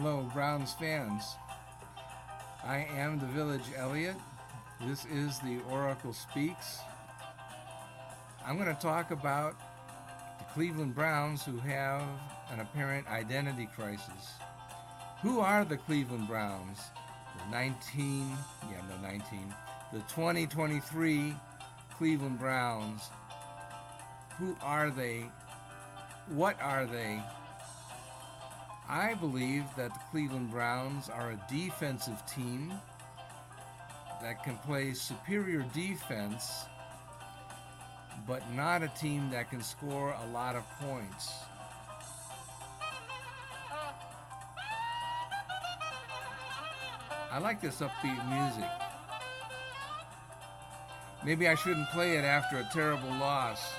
Hello, Browns fans. I am the Village Elliot. This is the Oracle Speaks. I'm going to talk about the Cleveland Browns who have an apparent identity crisis. Who are the Cleveland Browns? The 19, yeah, no, 19, the 2023 Cleveland Browns. Who are they? What are they? I believe that the Cleveland Browns are a defensive team that can play superior defense, but not a team that can score a lot of points. I like this upbeat music. Maybe I shouldn't play it after a terrible loss,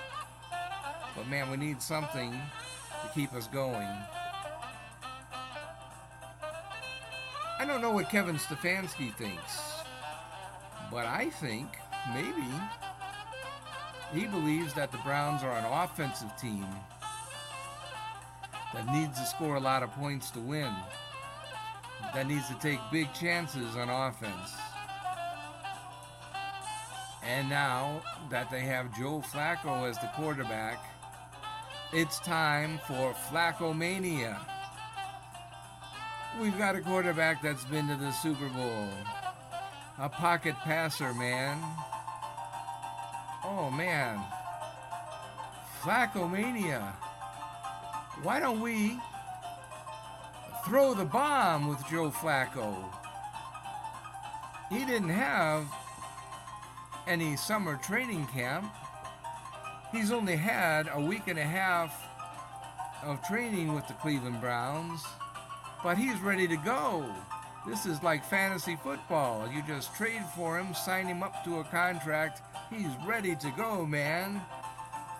but man, we need something to keep us going. I don't know what Kevin Stefanski thinks, but I think maybe he believes that the Browns are an offensive team that needs to score a lot of points to win, that needs to take big chances on offense. And now that they have Joe Flacco as the quarterback, it's time for Flacco Mania. We've got a quarterback that's been to the Super Bowl. A pocket passer, man. Oh, man. Flacco-mania. Why don't we throw the bomb with Joe Flacco? He didn't have any summer training camp. He's only had a week and a half of training with the Cleveland Browns but he's ready to go. This is like fantasy football. You just trade for him, sign him up to a contract. He's ready to go, man.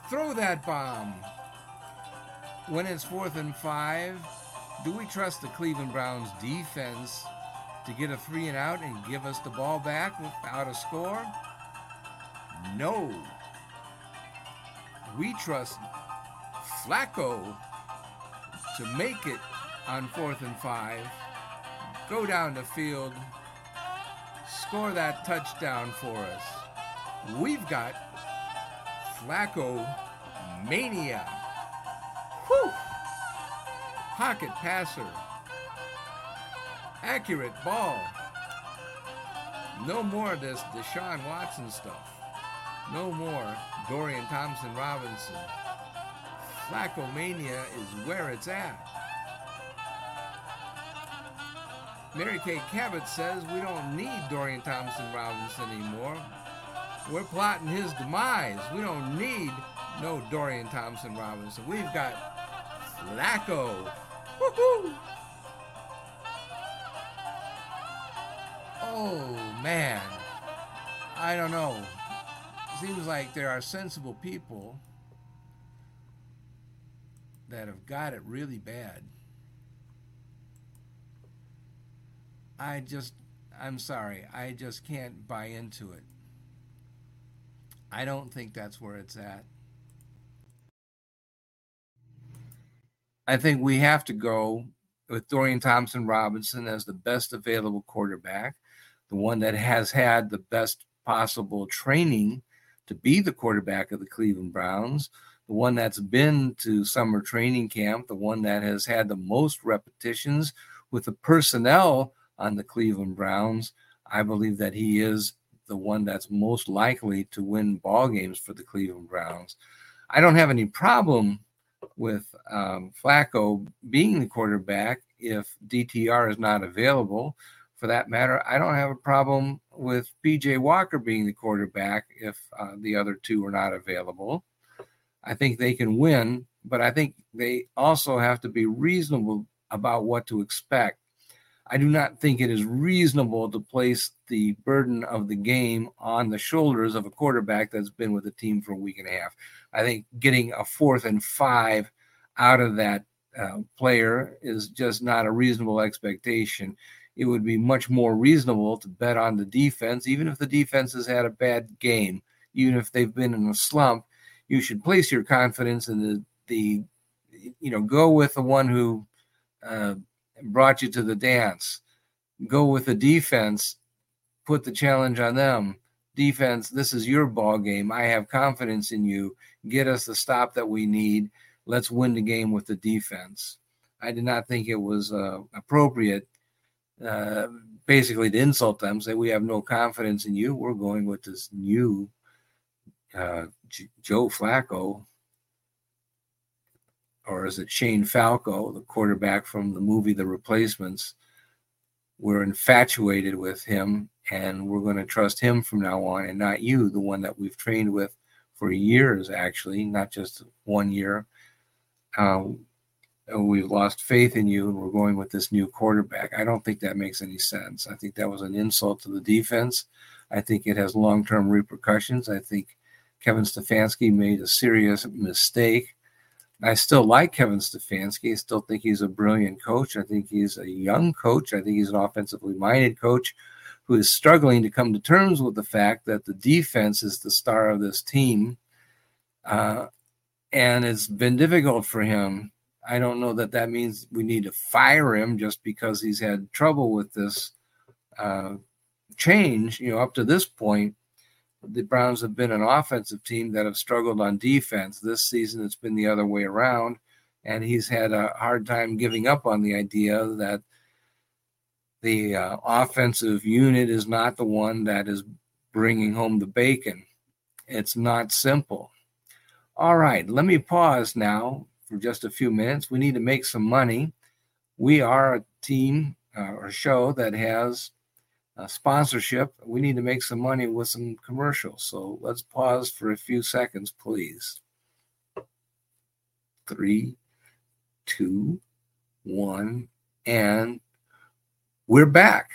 Throw that bomb. When it's fourth and five, do we trust the Cleveland Browns defense to get a three and out and give us the ball back without a score? No. We trust Flacco to make it on fourth and five, go down the field, score that touchdown for us. We've got Flacco Mania. Whew! Pocket passer. Accurate ball. No more of this Deshaun Watson stuff. No more Dorian Thompson Robinson. Flacco Mania is where it's at. Mary Kay Cabot says we don't need Dorian Thompson Robinson anymore. We're plotting his demise. We don't need no Dorian Thompson Robinson. We've got Flacco. Woohoo! Oh man. I don't know. Seems like there are sensible people that have got it really bad. I just, I'm sorry, I just can't buy into it. I don't think that's where it's at. I think we have to go with Dorian Thompson Robinson as the best available quarterback, the one that has had the best possible training to be the quarterback of the Cleveland Browns, the one that's been to summer training camp, the one that has had the most repetitions with the personnel on the Cleveland Browns. I believe that he is the one that's most likely to win ball games for the Cleveland Browns. I don't have any problem with um, Flacco being the quarterback if DTR is not available. For that matter, I don't have a problem with PJ Walker being the quarterback if uh, the other two are not available. I think they can win, but I think they also have to be reasonable about what to expect. I do not think it is reasonable to place the burden of the game on the shoulders of a quarterback that's been with the team for a week and a half. I think getting a fourth and five out of that uh, player is just not a reasonable expectation. It would be much more reasonable to bet on the defense, even if the defense has had a bad game, even if they've been in a slump. You should place your confidence in the the you know go with the one who uh, brought you to the dance. Go with the defense. Put the challenge on them. Defense, this is your ball game. I have confidence in you. Get us the stop that we need. Let's win the game with the defense. I did not think it was uh, appropriate, uh, basically, to insult them. Say we have no confidence in you. We're going with this new uh, J- Joe Flacco or is it Shane Falco, the quarterback from the movie The Replacements? We're infatuated with him and we're going to trust him from now on and not you, the one that we've trained with for years, actually, not just one year. Um, we've lost faith in you and we're going with this new quarterback. I don't think that makes any sense. I think that was an insult to the defense. I think it has long term repercussions. I think Kevin Stefanski made a serious mistake I still like Kevin Stefanski. I still think he's a brilliant coach. I think he's a young coach. I think he's an offensively minded coach who is struggling to come to terms with the fact that the defense is the star of this team. Uh, and it's been difficult for him. I don't know that that means we need to fire him just because he's had trouble with this uh, change. You know, up to this point, the Browns have been an offensive team that have struggled on defense. This season, it's been the other way around, and he's had a hard time giving up on the idea that the uh, offensive unit is not the one that is bringing home the bacon. It's not simple. All right, let me pause now for just a few minutes. We need to make some money. We are a team uh, or show that has uh, sponsorship, we need to make some money with some commercials. So let's pause for a few seconds, please. Three, two, one, and we're back.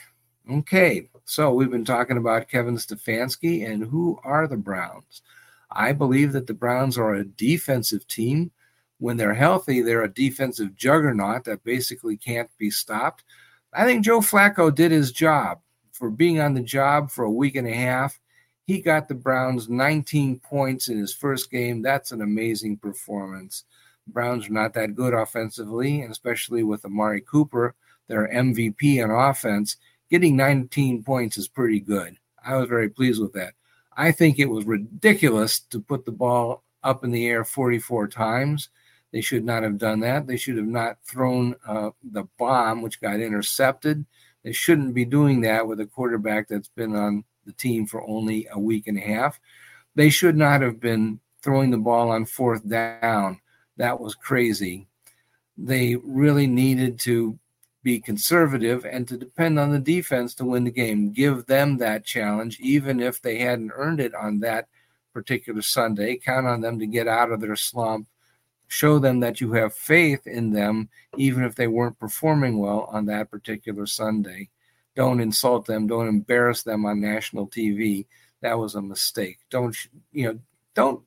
Okay, so we've been talking about Kevin Stefanski and who are the Browns. I believe that the Browns are a defensive team. When they're healthy, they're a defensive juggernaut that basically can't be stopped. I think Joe Flacco did his job for being on the job for a week and a half. He got the Browns 19 points in his first game. That's an amazing performance. The Browns are not that good offensively, and especially with Amari Cooper, their MVP on offense. Getting 19 points is pretty good. I was very pleased with that. I think it was ridiculous to put the ball up in the air 44 times. They should not have done that. They should have not thrown uh, the bomb, which got intercepted. They shouldn't be doing that with a quarterback that's been on the team for only a week and a half. They should not have been throwing the ball on fourth down. That was crazy. They really needed to be conservative and to depend on the defense to win the game. Give them that challenge, even if they hadn't earned it on that particular Sunday. Count on them to get out of their slump show them that you have faith in them, even if they weren't performing well on that particular Sunday. Don't insult them. Don't embarrass them on national TV. That was a mistake. Don't you know? Don't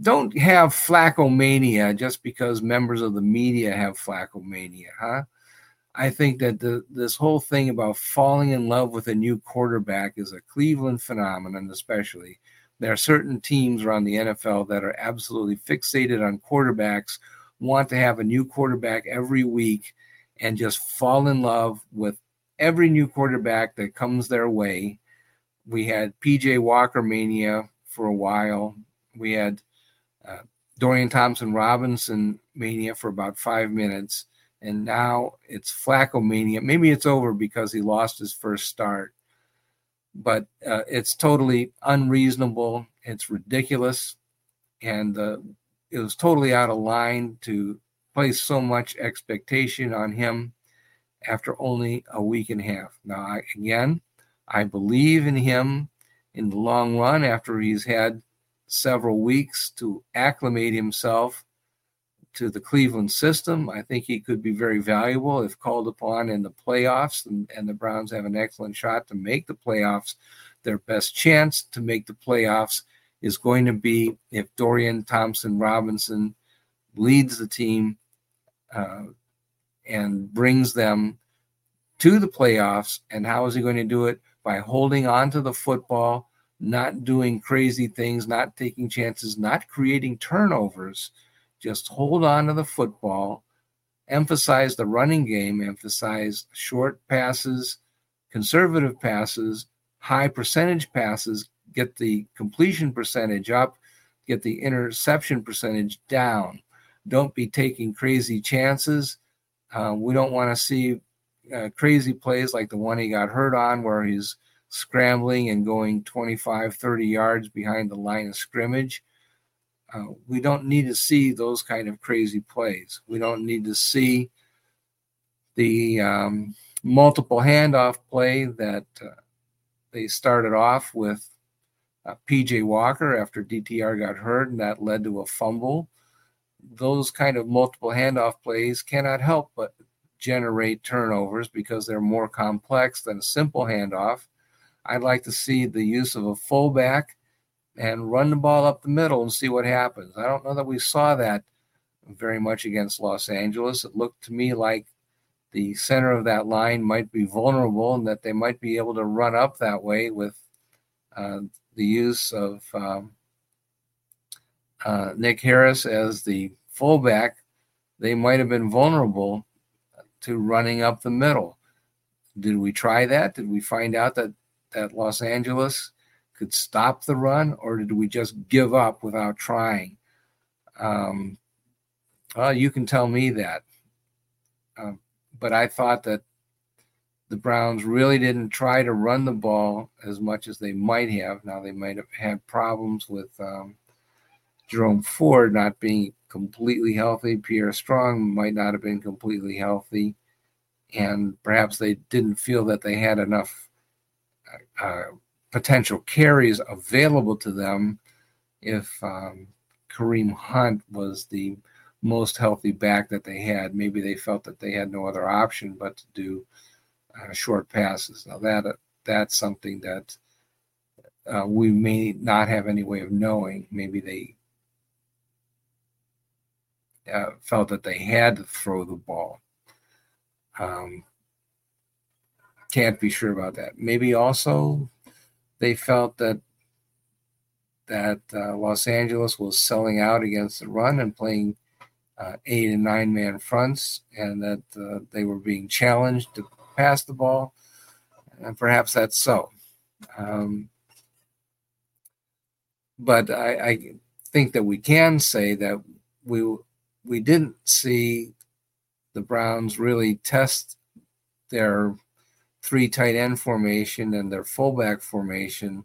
don't have Flaccomania just because members of the media have Flaccomania, huh? I think that the, this whole thing about falling in love with a new quarterback is a Cleveland phenomenon, especially there are certain teams around the NFL that are absolutely fixated on quarterbacks, want to have a new quarterback every week, and just fall in love with every new quarterback that comes their way. We had PJ Walker mania for a while. We had uh, Dorian Thompson Robinson mania for about five minutes, and now it's Flacco mania. Maybe it's over because he lost his first start, but uh, it's totally unreasonable. It's ridiculous, and uh, it was totally out of line to place so much expectation on him after only a week and a half. Now, I, again, I believe in him in the long run after he's had several weeks to acclimate himself to the Cleveland system. I think he could be very valuable if called upon in the playoffs, and, and the Browns have an excellent shot to make the playoffs. Their best chance to make the playoffs is going to be if Dorian Thompson Robinson leads the team uh, and brings them to the playoffs. And how is he going to do it? By holding on to the football, not doing crazy things, not taking chances, not creating turnovers. Just hold on to the football, emphasize the running game, emphasize short passes, conservative passes, high percentage passes, get the completion percentage up, get the interception percentage down. Don't be taking crazy chances. Uh, we don't want to see uh, crazy plays like the one he got hurt on, where he's scrambling and going 25, 30 yards behind the line of scrimmage. Uh, we don't need to see those kind of crazy plays. We don't need to see the um, multiple handoff play that uh, they started off with uh, PJ Walker after DTR got hurt, and that led to a fumble. Those kind of multiple handoff plays cannot help but generate turnovers because they're more complex than a simple handoff. I'd like to see the use of a fullback and run the ball up the middle and see what happens. I don't know that we saw that very much against Los Angeles. It looked to me like the center of that line might be vulnerable and that they might be able to run up that way with uh, the use of um, uh, Nick Harris as the fullback. They might have been vulnerable to running up the middle. Did we try that? Did we find out that, that Los Angeles could stop the run, or did we just give up without trying? Um, well, you can tell me that. Uh, but I thought that the Browns really didn't try to run the ball as much as they might have. Now, they might have had problems with um, Jerome Ford not being completely healthy. Pierre Strong might not have been completely healthy. And perhaps they didn't feel that they had enough uh, uh potential carries available to them if um, Kareem Hunt was the most healthy back that they had. Maybe they felt that they had no other option but to do uh, short passes. Now that uh, that's something that uh, we may not have any way of knowing. Maybe they uh, felt that they had to throw the ball. Um, can't be sure about that. Maybe also they felt that that uh, Los Angeles was selling out against the run and playing uh, eight and nine man fronts, and that uh, they were being challenged to pass the ball, and perhaps that's so. Um, but I, I, think that we can say that we we didn't see the Browns really test their three tight end formation and their fullback formation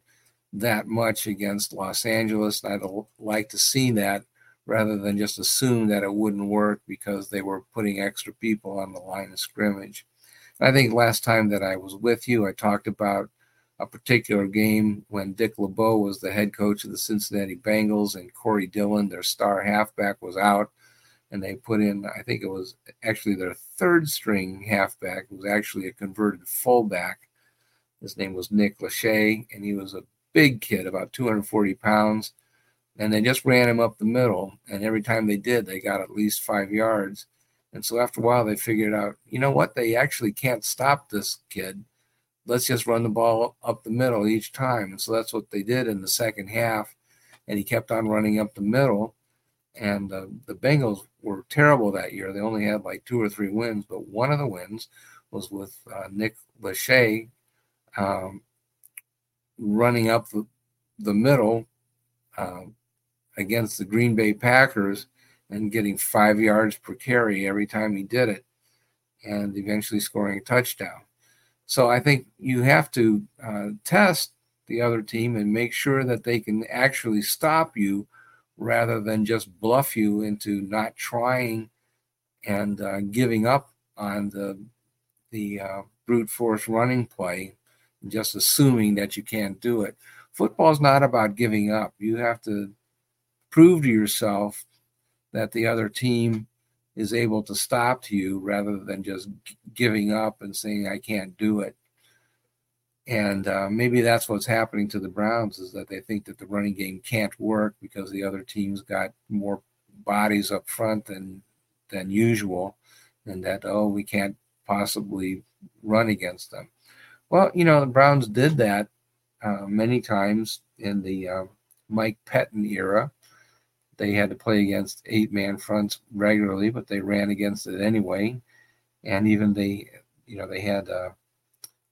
that much against Los Angeles. I'd like to see that rather than just assume that it wouldn't work because they were putting extra people on the line of scrimmage. I think last time that I was with you, I talked about a particular game when Dick LeBeau was the head coach of the Cincinnati Bengals and Corey Dillon, their star halfback, was out and they put in, I think it was actually their third string halfback, was actually a converted fullback. His name was Nick Luchey, and he was a big kid, about 240 pounds. And they just ran him up the middle, and every time they did, they got at least five yards. And so after a while, they figured out, you know what? They actually can't stop this kid. Let's just run the ball up the middle each time. And so that's what they did in the second half. And he kept on running up the middle. And uh, the Bengals were terrible that year. They only had like two or three wins, but one of the wins was with uh, Nick Luchey um, running up the, the middle, uh, against the Green Bay Packers and getting five yards per carry every time he did it, and eventually scoring a touchdown. So I think you have to uh, test the other team and make sure that they can actually stop you rather than just bluff you into not trying and uh, giving up on the the uh, brute force running play, just assuming that you can't do it. Football is not about giving up. You have to prove to yourself that the other team is able to stop to you rather than just giving up and saying I can't do it. And uh, maybe that's what's happening to the Browns is that they think that the running game can't work because the other team's got more bodies up front than than usual, and that oh we can't possibly run against them. Well, you know the Browns did that uh, many times in the uh, Mike Pettine era. They had to play against eight-man fronts regularly, but they ran against it anyway. And even they, you know, they had uh,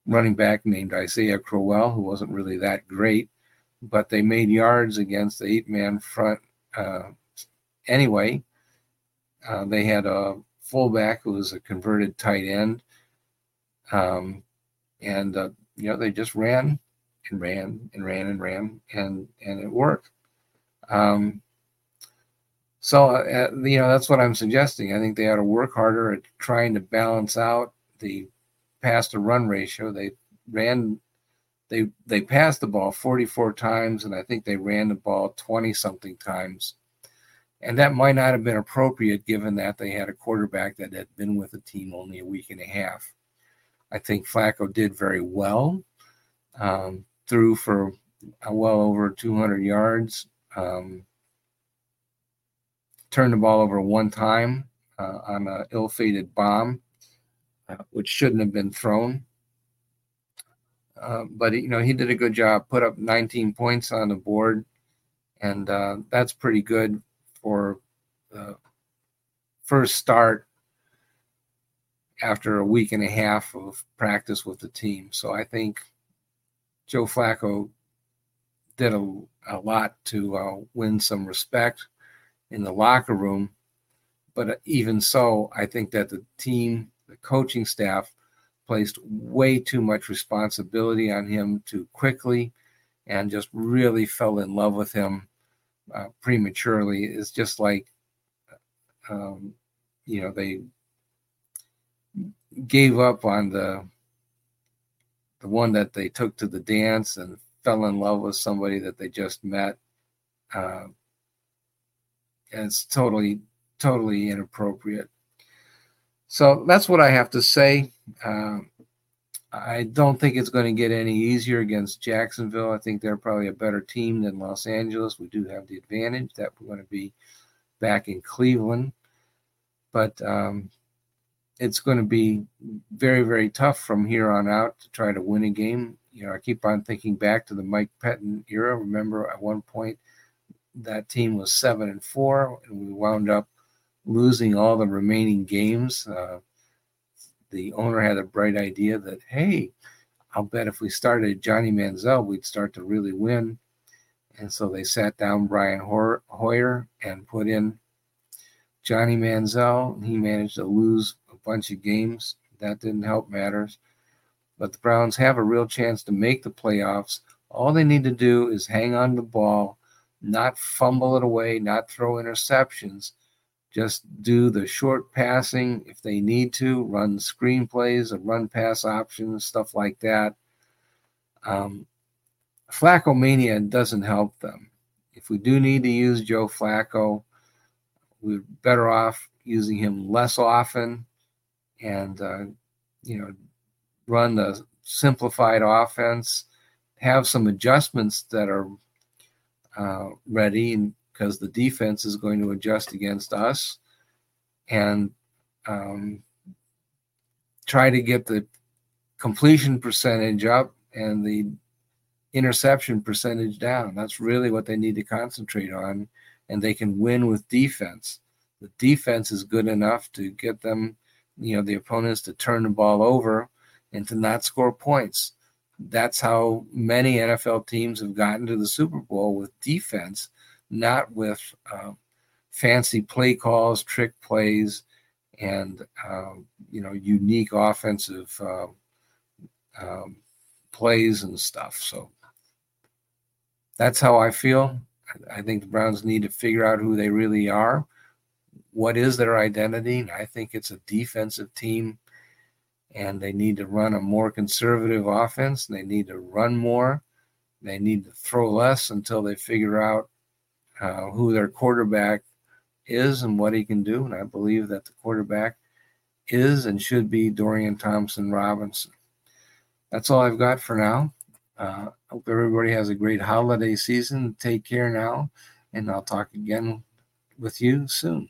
running back named Isaiah Crowell, who wasn't really that great, but they made yards against the eight man front uh, anyway. Uh, they had a fullback who was a converted tight end. Um, and, uh, you know, they just ran and ran and ran and ran, and, and it worked. Um, so, uh, you know, that's what I'm suggesting. I think they ought to work harder at trying to balance out the pass to run ratio. They ran they they passed the ball 44 times and I think they ran the ball 20 something times. And that might not have been appropriate given that they had a quarterback that had been with the team only a week and a half. I think Flacco did very well, um, threw for well over 200 yards, um, turned the ball over one time uh, on an ill fated bomb which shouldn't have been thrown. Uh, but you know he did a good job. Put up 19 points on the board, and uh, that's pretty good for the first start after a week and a half of practice with the team. So I think Joe Flacco did a, a lot to uh, win some respect in the locker room. But even so, I think that the team the coaching staff placed way too much responsibility on him too quickly and just really fell in love with him uh, prematurely. It's just like, um, you know, they gave up on the the one that they took to the dance and fell in love with somebody that they just met. Uh, and it's totally, totally inappropriate. So that's what I have to say. Uh, I don't think it's going to get any easier against Jacksonville. I think they're probably a better team than Los Angeles. We do have the advantage that we're going to be back in Cleveland, but um, it's going to be very, very tough from here on out to try to win a game. You know, I keep on thinking back to the Mike Pettine era. Remember, at one point, that team was seven and four, and we wound up losing all the remaining games, uh, the owner had a bright idea that, hey, I'll bet if we started Johnny Manziel, we'd start to really win. And so they sat down Brian Hoyer and put in Johnny Manziel. He managed to lose a bunch of games. That didn't help matters. But the Browns have a real chance to make the playoffs. All they need to do is hang on the ball, not fumble it away, not throw interceptions, just do the short passing if they need to, run screenplays and run pass options, stuff like that. Um, Flacco mania doesn't help them. If we do need to use Joe Flacco, we're better off using him less often and, uh, you know, run the simplified offense, have some adjustments that are uh, ready and because the defense is going to adjust against us and um, try to get the completion percentage up and the interception percentage down. That's really what they need to concentrate on, and they can win with defense. The defense is good enough to get them, you know, the opponents to turn the ball over and to not score points. That's how many NFL teams have gotten to the Super Bowl with defense not with uh, fancy play calls, trick plays, and uh, you know unique offensive uh, um, plays and stuff. So that's how I feel. I think the Browns need to figure out who they really are. What is their identity? I think it's a defensive team, and they need to run a more conservative offense. They need to run more. They need to throw less until they figure out uh, who their quarterback is and what he can do. And I believe that the quarterback is and should be Dorian Thompson Robinson. That's all I've got for now. Uh, hope everybody has a great holiday season. Take care now, and I'll talk again with you soon.